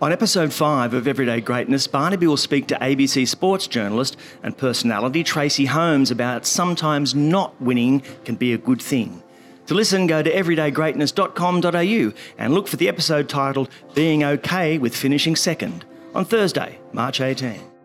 On episode 5 of Everyday Greatness, Barnaby will speak to ABC sports journalist and personality Tracey Holmes about sometimes not winning can be a good thing. To listen, go to everydaygreatness.com.au and look for the episode titled Being OK with Finishing Second on Thursday, March 18.